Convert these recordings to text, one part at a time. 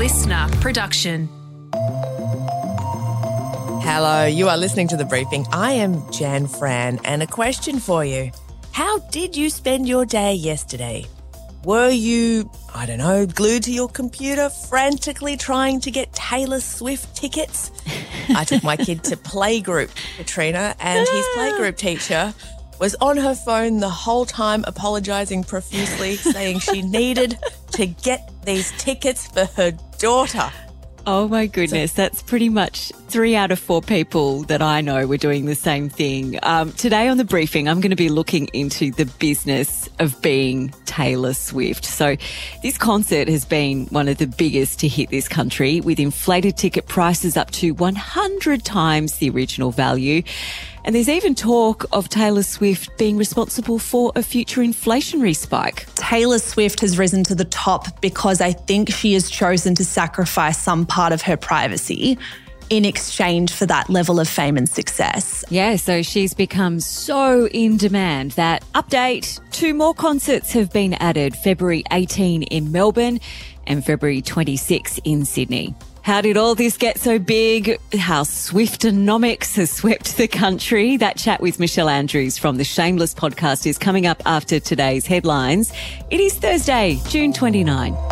listener production. Hello, you are listening to The Briefing. I am Jan Fran, and a question for you. How did you spend your day yesterday? Were you, I don't know, glued to your computer, frantically trying to get Taylor Swift tickets? I took my kid to playgroup, Katrina, and his ah. playgroup teacher was on her phone the whole time, apologizing profusely, saying she needed to get these tickets for her daughter. Oh my goodness, that's pretty much three out of four people that I know were doing the same thing. Um, today on the briefing, I'm going to be looking into the business of being Taylor Swift. So, this concert has been one of the biggest to hit this country, with inflated ticket prices up to 100 times the original value. And there's even talk of Taylor Swift being responsible for a future inflationary spike. Taylor Swift has risen to the top because I think she has chosen to sacrifice some part of her privacy in exchange for that level of fame and success. Yeah, so she's become so in demand that update, two more concerts have been added February 18 in Melbourne and February 26 in Sydney. How did all this get so big? How Swiftonomics has swept the country? That chat with Michelle Andrews from the Shameless podcast is coming up after today's headlines. It is Thursday, June 29.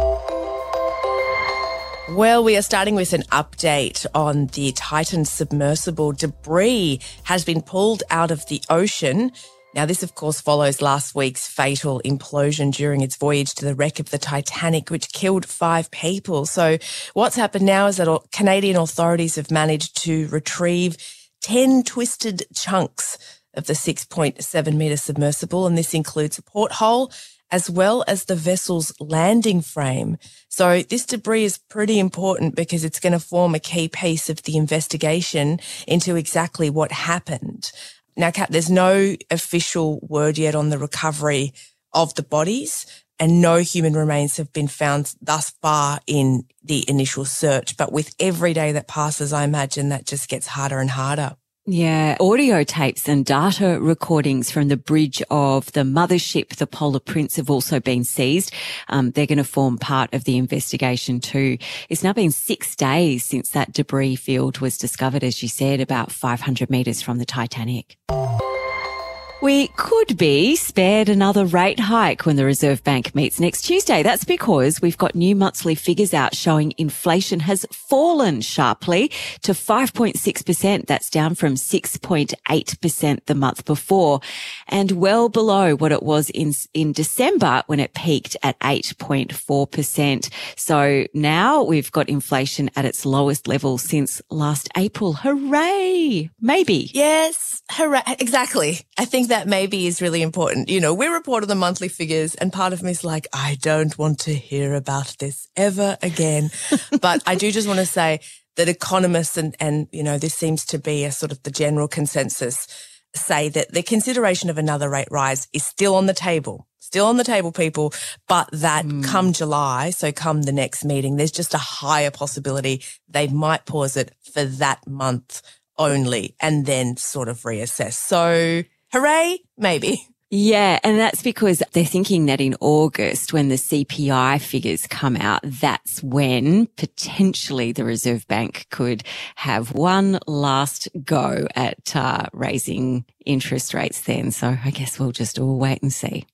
Well, we are starting with an update on the Titan submersible. Debris has been pulled out of the ocean. Now, this, of course, follows last week's fatal implosion during its voyage to the wreck of the Titanic, which killed five people. So, what's happened now is that Canadian authorities have managed to retrieve 10 twisted chunks of the 6.7 metre submersible, and this includes a porthole as well as the vessel's landing frame. So this debris is pretty important because it's going to form a key piece of the investigation into exactly what happened. Now, Kat, there's no official word yet on the recovery of the bodies and no human remains have been found thus far in the initial search. But with every day that passes, I imagine that just gets harder and harder. Yeah, audio tapes and data recordings from the bridge of the mothership, the Polar Prince, have also been seized. Um, they're going to form part of the investigation too. It's now been six days since that debris field was discovered, as you said, about 500 metres from the Titanic. We could be spared another rate hike when the Reserve Bank meets next Tuesday. That's because we've got new monthly figures out showing inflation has fallen sharply to 5.6%. That's down from 6.8% the month before and well below what it was in, in December when it peaked at 8.4%. So now we've got inflation at its lowest level since last April. Hooray! Maybe. Yes. Hooray. Exactly. I think that maybe is really important. You know, we report on the monthly figures and part of me is like, I don't want to hear about this ever again. but I do just want to say that economists and, and, you know, this seems to be a sort of the general consensus say that the consideration of another rate rise is still on the table, still on the table, people, but that mm. come July, so come the next meeting, there's just a higher possibility they might pause it for that month only and then sort of reassess. So Hooray, maybe. Yeah, and that's because they're thinking that in August, when the CPI figures come out, that's when potentially the Reserve Bank could have one last go at uh, raising interest rates then. So I guess we'll just all wait and see.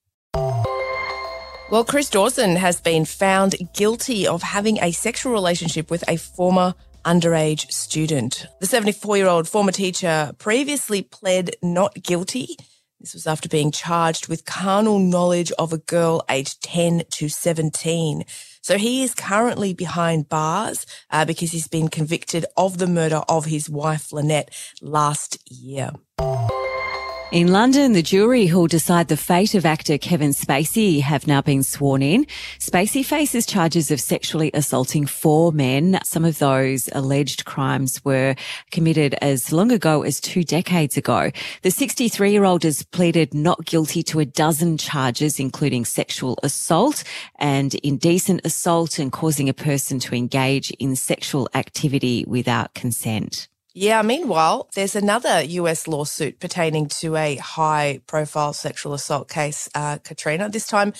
Well, Chris Dawson has been found guilty of having a sexual relationship with a former underage student. The 74 year old former teacher previously pled not guilty. This was after being charged with carnal knowledge of a girl aged 10 to 17. So he is currently behind bars uh, because he's been convicted of the murder of his wife, Lynette, last year. In London, the jury who'll decide the fate of actor Kevin Spacey have now been sworn in. Spacey faces charges of sexually assaulting four men. Some of those alleged crimes were committed as long ago as two decades ago. The 63 year old has pleaded not guilty to a dozen charges, including sexual assault and indecent assault and causing a person to engage in sexual activity without consent. Yeah, meanwhile, there's another US lawsuit pertaining to a high profile sexual assault case, uh, Katrina. This time,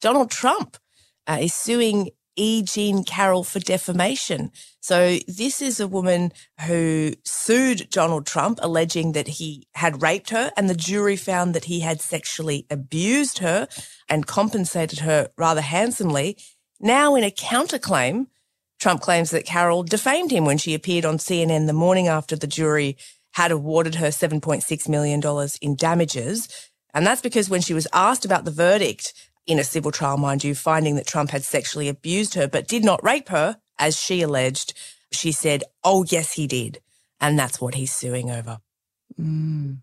Donald Trump uh, is suing E. Jean Carroll for defamation. So this is a woman who sued Donald Trump alleging that he had raped her and the jury found that he had sexually abused her and compensated her rather handsomely. Now in a counterclaim, Trump claims that Carroll defamed him when she appeared on CNN the morning after the jury had awarded her $7.6 million in damages. And that's because when she was asked about the verdict, in a civil trial, mind you, finding that Trump had sexually abused her but did not rape her, as she alleged, she said, Oh, yes, he did. And that's what he's suing over. Mm.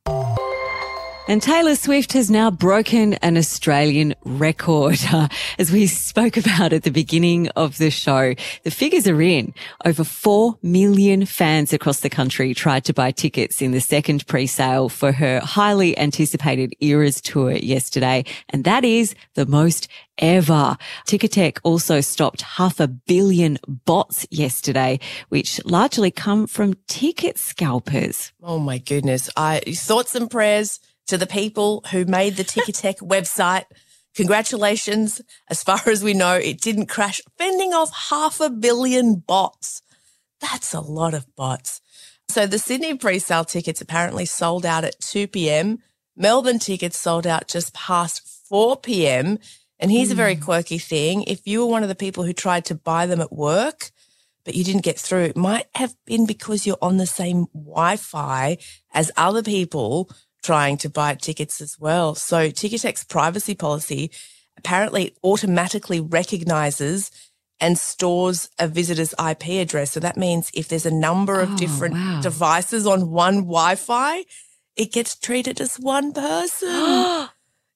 And Taylor Swift has now broken an Australian record. Uh, as we spoke about at the beginning of the show, the figures are in. Over 4 million fans across the country tried to buy tickets in the second pre-sale for her highly anticipated Eras tour yesterday. And that is the most ever. Ticketek also stopped half a billion bots yesterday, which largely come from ticket scalpers. Oh my goodness. I thoughts and prayers to the people who made the Ticketek website. Congratulations. As far as we know, it didn't crash, fending off half a billion bots. That's a lot of bots. So the Sydney pre-sale tickets apparently sold out at 2 p.m. Melbourne tickets sold out just past 4 p.m. And here's mm. a very hmm. quirky thing. If you were one of the people who tried to buy them at work, but you didn't get through, it might have been because you're on the same Wi-Fi as other people trying to buy tickets as well. So Ticketek's privacy policy apparently automatically recognizes and stores a visitor's IP address. So that means if there's a number of oh, different wow. devices on one Wi-Fi, it gets treated as one person. oh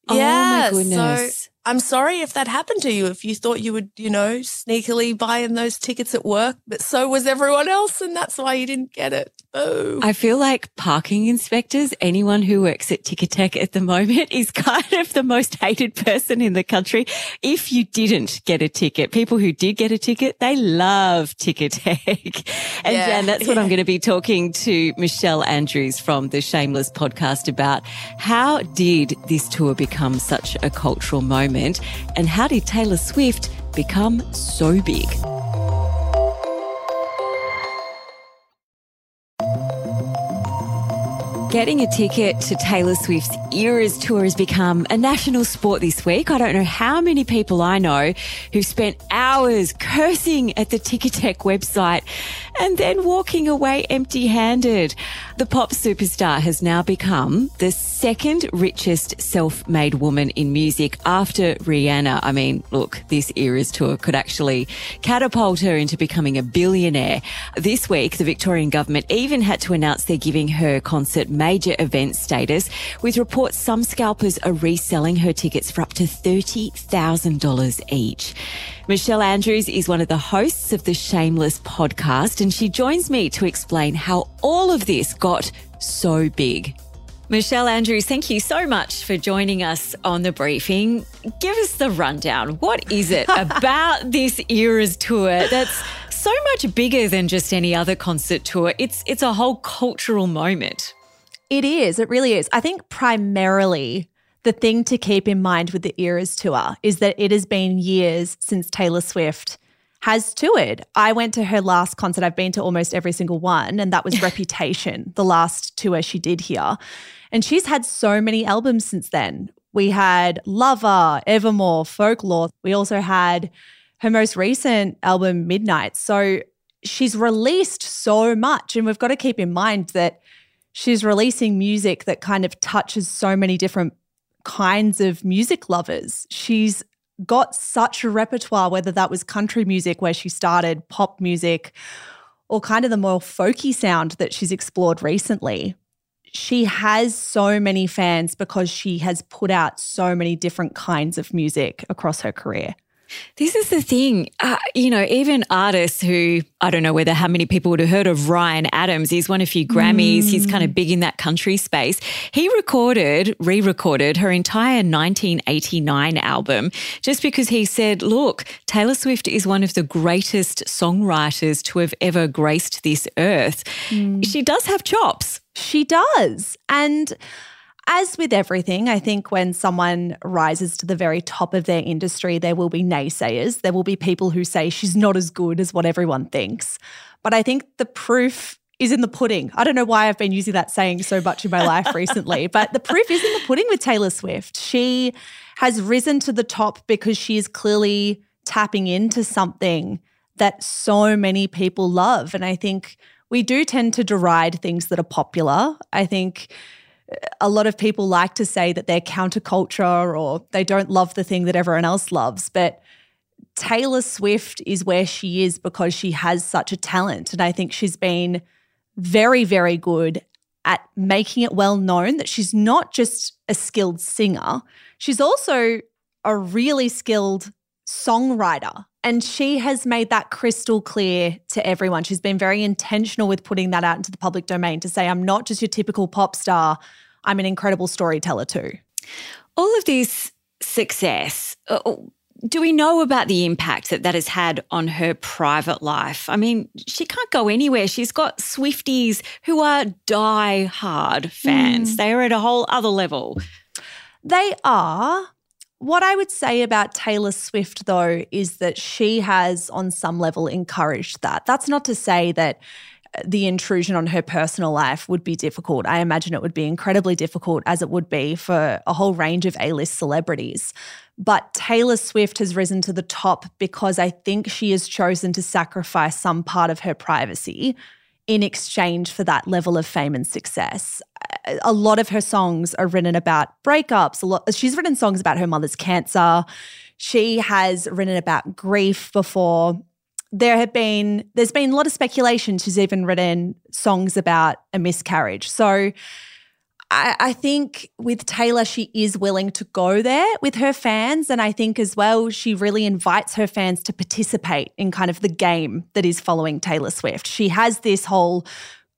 my goodness. So I'm sorry if that happened to you, if you thought you would, you know, sneakily buy in those tickets at work, but so was everyone else. And that's why you didn't get it. Oh. I feel like parking inspectors, anyone who works at Ticketek at the moment is kind of the most hated person in the country. If you didn't get a ticket, people who did get a ticket, they love Ticketek. and yeah, Jan, that's what I'm going to be talking to Michelle Andrews from the Shameless podcast about. How did this tour become such a cultural moment? And how did Taylor Swift become so big? Getting a ticket to Taylor Swift's Eras tour has become a national sport this week. I don't know how many people I know who spent hours cursing at the Ticketek website and then walking away empty handed. The pop superstar has now become the second richest self-made woman in music after Rihanna. I mean, look, this Eras tour could actually catapult her into becoming a billionaire. This week, the Victorian government even had to announce they're giving her concert major event status with reports some scalpers are reselling her tickets for up to $30,000 each. Michelle Andrews is one of the hosts of the Shameless podcast, and she joins me to explain how all of this got so big. Michelle Andrews, thank you so much for joining us on the briefing. Give us the rundown. What is it about this Eras tour that's so much bigger than just any other concert tour? It's it's a whole cultural moment. It is. It really is. I think primarily the thing to keep in mind with the Eras tour is that it has been years since Taylor Swift has toured. I went to her last concert. I've been to almost every single one, and that was Reputation, the last tour she did here. And she's had so many albums since then. We had Lover, Evermore, Folklore. We also had her most recent album, Midnight. So she's released so much. And we've got to keep in mind that she's releasing music that kind of touches so many different kinds of music lovers. She's got such a repertoire, whether that was country music where she started, pop music, or kind of the more folky sound that she's explored recently. She has so many fans because she has put out so many different kinds of music across her career. This is the thing, uh, you know, even artists who I don't know whether how many people would have heard of Ryan Adams. He's won a few Grammys. Mm. He's kind of mm. big in that country space. He recorded, re recorded her entire 1989 album just because he said, look, Taylor Swift is one of the greatest songwriters to have ever graced this earth. Mm. She does have chops. She does. And as with everything, I think when someone rises to the very top of their industry, there will be naysayers. There will be people who say she's not as good as what everyone thinks. But I think the proof is in the pudding. I don't know why I've been using that saying so much in my life recently, but the proof is in the pudding with Taylor Swift. She has risen to the top because she is clearly tapping into something that so many people love. And I think we do tend to deride things that are popular. I think a lot of people like to say that they're counterculture or they don't love the thing that everyone else loves. But Taylor Swift is where she is because she has such a talent. And I think she's been very, very good at making it well known that she's not just a skilled singer, she's also a really skilled songwriter. And she has made that crystal clear to everyone. She's been very intentional with putting that out into the public domain to say, I'm not just your typical pop star, I'm an incredible storyteller too. All of this success, uh, do we know about the impact that that has had on her private life? I mean, she can't go anywhere. She's got Swifties who are die hard fans. Mm. They are at a whole other level. They are. What I would say about Taylor Swift, though, is that she has, on some level, encouraged that. That's not to say that the intrusion on her personal life would be difficult. I imagine it would be incredibly difficult, as it would be for a whole range of A list celebrities. But Taylor Swift has risen to the top because I think she has chosen to sacrifice some part of her privacy in exchange for that level of fame and success. A lot of her songs are written about breakups. A lot, she's written songs about her mother's cancer. She has written about grief before. There have been there's been a lot of speculation. She's even written songs about a miscarriage. So I, I think with Taylor, she is willing to go there with her fans. And I think as well, she really invites her fans to participate in kind of the game that is following Taylor Swift. She has this whole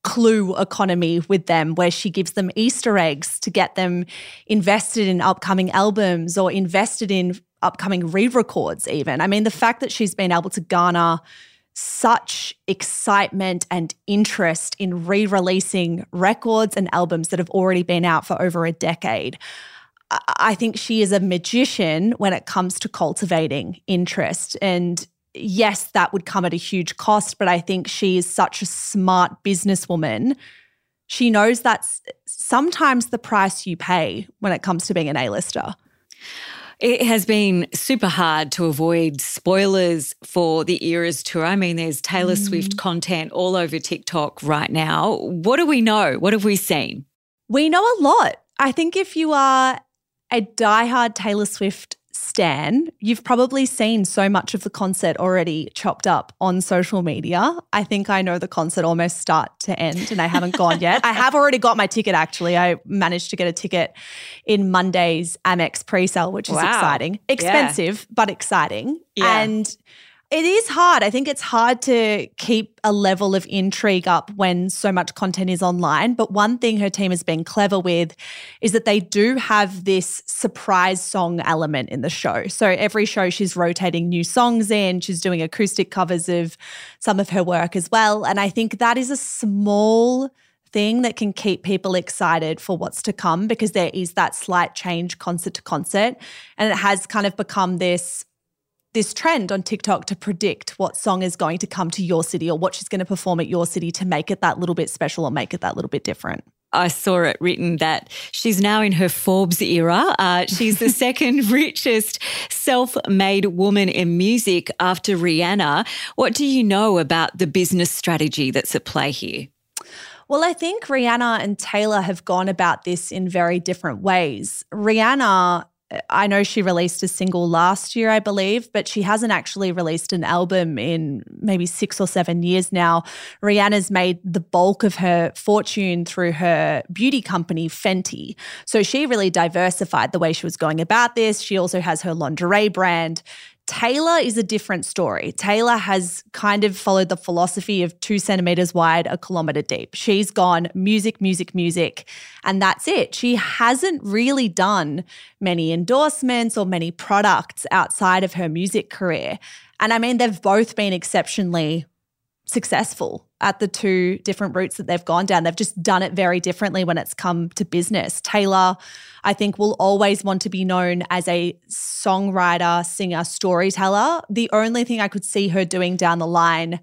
clue economy with them where she gives them Easter eggs to get them invested in upcoming albums or invested in upcoming re records, even. I mean, the fact that she's been able to garner such excitement and interest in re releasing records and albums that have already been out for over a decade. I think she is a magician when it comes to cultivating interest. And yes, that would come at a huge cost, but I think she is such a smart businesswoman. She knows that's sometimes the price you pay when it comes to being an A-lister. It has been super hard to avoid spoilers for the Eras tour. I mean, there's Taylor mm. Swift content all over TikTok right now. What do we know? What have we seen? We know a lot. I think if you are a diehard Taylor Swift Stan, you've probably seen so much of the concert already chopped up on social media. I think I know the concert almost start to end and I haven't gone yet. I have already got my ticket actually. I managed to get a ticket in Monday's Amex pre-sale, which is wow. exciting. Expensive, yeah. but exciting. Yeah. And it is hard. I think it's hard to keep a level of intrigue up when so much content is online. But one thing her team has been clever with is that they do have this surprise song element in the show. So every show she's rotating new songs in, she's doing acoustic covers of some of her work as well. And I think that is a small thing that can keep people excited for what's to come because there is that slight change concert to concert. And it has kind of become this this trend on TikTok to predict what song is going to come to your city or what she's going to perform at your city to make it that little bit special or make it that little bit different. I saw it written that she's now in her Forbes era. Uh, she's the second richest self made woman in music after Rihanna. What do you know about the business strategy that's at play here? Well, I think Rihanna and Taylor have gone about this in very different ways. Rihanna I know she released a single last year, I believe, but she hasn't actually released an album in maybe six or seven years now. Rihanna's made the bulk of her fortune through her beauty company, Fenty. So she really diversified the way she was going about this. She also has her lingerie brand. Taylor is a different story. Taylor has kind of followed the philosophy of two centimeters wide, a kilometer deep. She's gone music, music, music, and that's it. She hasn't really done many endorsements or many products outside of her music career. And I mean, they've both been exceptionally successful at the two different routes that they've gone down. They've just done it very differently when it's come to business. Taylor, I think, will always want to be known as a songwriter, singer, storyteller. The only thing I could see her doing down the line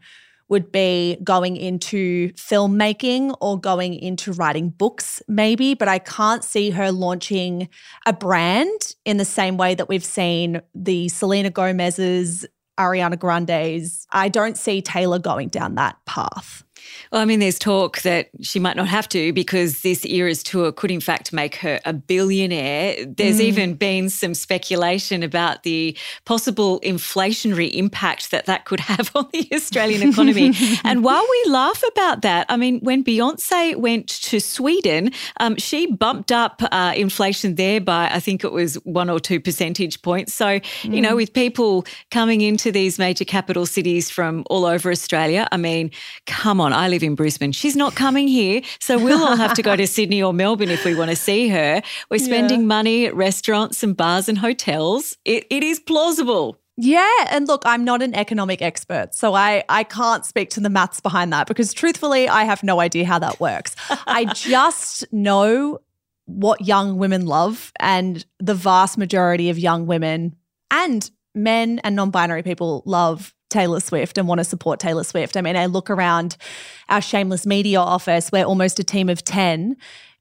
would be going into filmmaking or going into writing books, maybe, but I can't see her launching a brand in the same way that we've seen the Selena Gomez's, Ariana Grande's. I don't see Taylor going down that path. Well, I mean, there's talk that she might not have to because this era's tour could, in fact, make her a billionaire. There's mm. even been some speculation about the possible inflationary impact that that could have on the Australian economy. and while we laugh about that, I mean, when Beyonce went to Sweden, um, she bumped up uh, inflation there by, I think it was one or two percentage points. So, mm. you know, mm. with people coming into these major capital cities from all over Australia, I mean, come on, I live in Brisbane. She's not coming here. So we'll all have to go to Sydney or Melbourne if we want to see her. We're spending yeah. money at restaurants and bars and hotels. It, it is plausible. Yeah, and look, I'm not an economic expert, so I I can't speak to the maths behind that because truthfully, I have no idea how that works. I just know what young women love and the vast majority of young women and men and non-binary people love Taylor Swift and want to support Taylor Swift. I mean, I look around our shameless media office, we're almost a team of 10,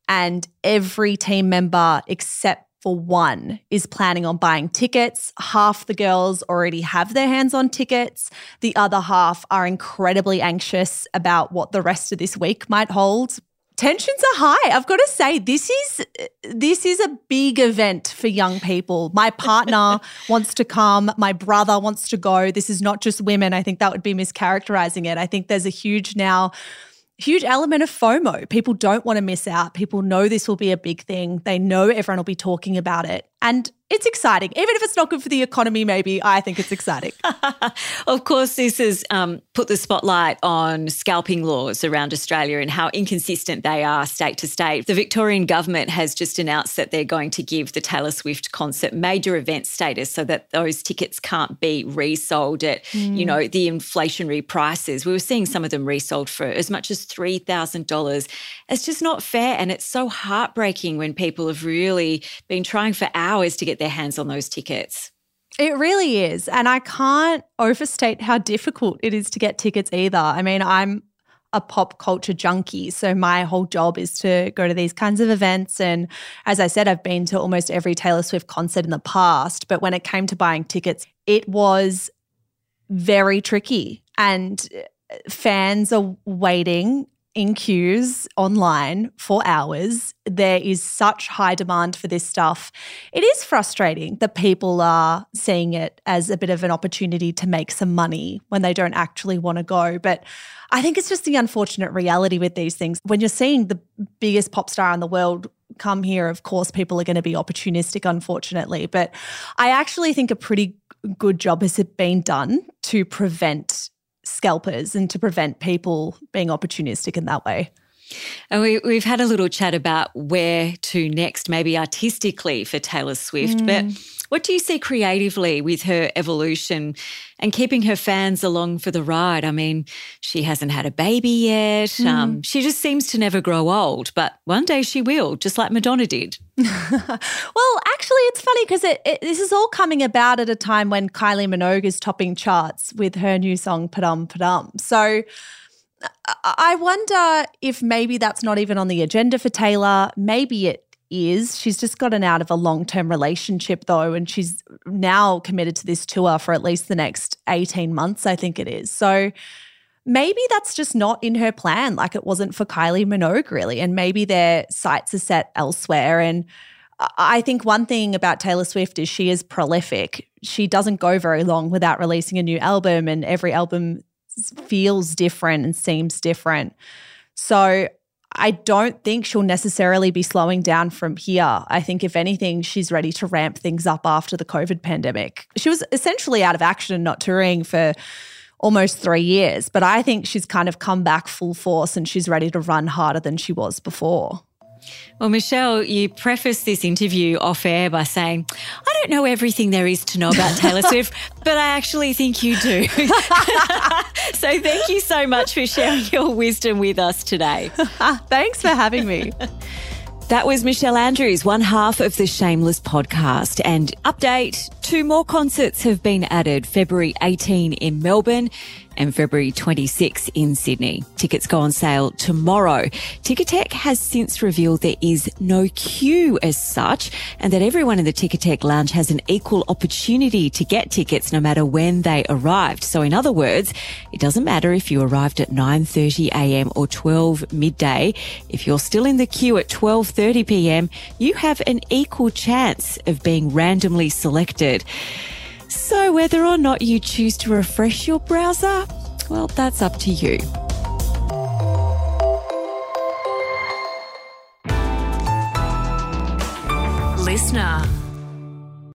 and every team member except for one is planning on buying tickets. Half the girls already have their hands on tickets. The other half are incredibly anxious about what the rest of this week might hold tensions are high. I've got to say this is this is a big event for young people. My partner wants to come, my brother wants to go. This is not just women. I think that would be mischaracterizing it. I think there's a huge now huge element of FOMO. People don't want to miss out. People know this will be a big thing. They know everyone will be talking about it. And it's exciting. Even if it's not good for the economy, maybe, I think it's exciting. of course, this has um, put the spotlight on scalping laws around Australia and how inconsistent they are state to state. The Victorian government has just announced that they're going to give the Taylor Swift concert major event status so that those tickets can't be resold at, mm. you know, the inflationary prices. We were seeing some of them resold for as much as $3,000. It's just not fair. And it's so heartbreaking when people have really been trying for hours to get their hands on those tickets. It really is. And I can't overstate how difficult it is to get tickets either. I mean, I'm a pop culture junkie. So my whole job is to go to these kinds of events. And as I said, I've been to almost every Taylor Swift concert in the past. But when it came to buying tickets, it was very tricky. And fans are waiting in queues online for hours. There is such high demand for this stuff. It is frustrating that people are seeing it as a bit of an opportunity to make some money when they don't actually want to go. But I think it's just the unfortunate reality with these things. When you're seeing the biggest pop star in the world come here, of course, people are going to be opportunistic, unfortunately. But I actually think a pretty good job has been done to prevent scalpers and to prevent people being opportunistic in that way. And we, we've had a little chat about where to next, maybe artistically for Taylor Swift. Mm. But what do you see creatively with her evolution and keeping her fans along for the ride? I mean, she hasn't had a baby yet. Mm. Um, she just seems to never grow old, but one day she will, just like Madonna did. well, actually, it's funny because it, it, this is all coming about at a time when Kylie Minogue is topping charts with her new song "Padam Padam." So. I wonder if maybe that's not even on the agenda for Taylor. Maybe it is. She's just gotten out of a long term relationship, though, and she's now committed to this tour for at least the next 18 months, I think it is. So maybe that's just not in her plan, like it wasn't for Kylie Minogue, really. And maybe their sights are set elsewhere. And I think one thing about Taylor Swift is she is prolific. She doesn't go very long without releasing a new album, and every album feels different and seems different. So I don't think she'll necessarily be slowing down from here. I think, if anything, she's ready to ramp things up after the COVID pandemic. She was essentially out of action and not touring for almost three years, but I think she's kind of come back full force and she's ready to run harder than she was before. Well, Michelle, you prefaced this interview off air by saying, I don't know everything there is to know about Taylor Swift, but I actually think you do. so thank you so much for sharing your wisdom with us today. Thanks for having me. That was Michelle Andrews, one half of the Shameless podcast. And update, two more concerts have been added, February 18 in Melbourne and February 26 in Sydney. Tickets go on sale tomorrow. Ticketek has since revealed there is no queue as such and that everyone in the Ticketek lounge has an equal opportunity to get tickets no matter when they arrived. So in other words, it doesn't matter if you arrived at 9:30 a.m. or 12 midday. If you're still in the queue at 12:30 p.m., you have an equal chance of being randomly selected. So, whether or not you choose to refresh your browser, well, that's up to you. Listener.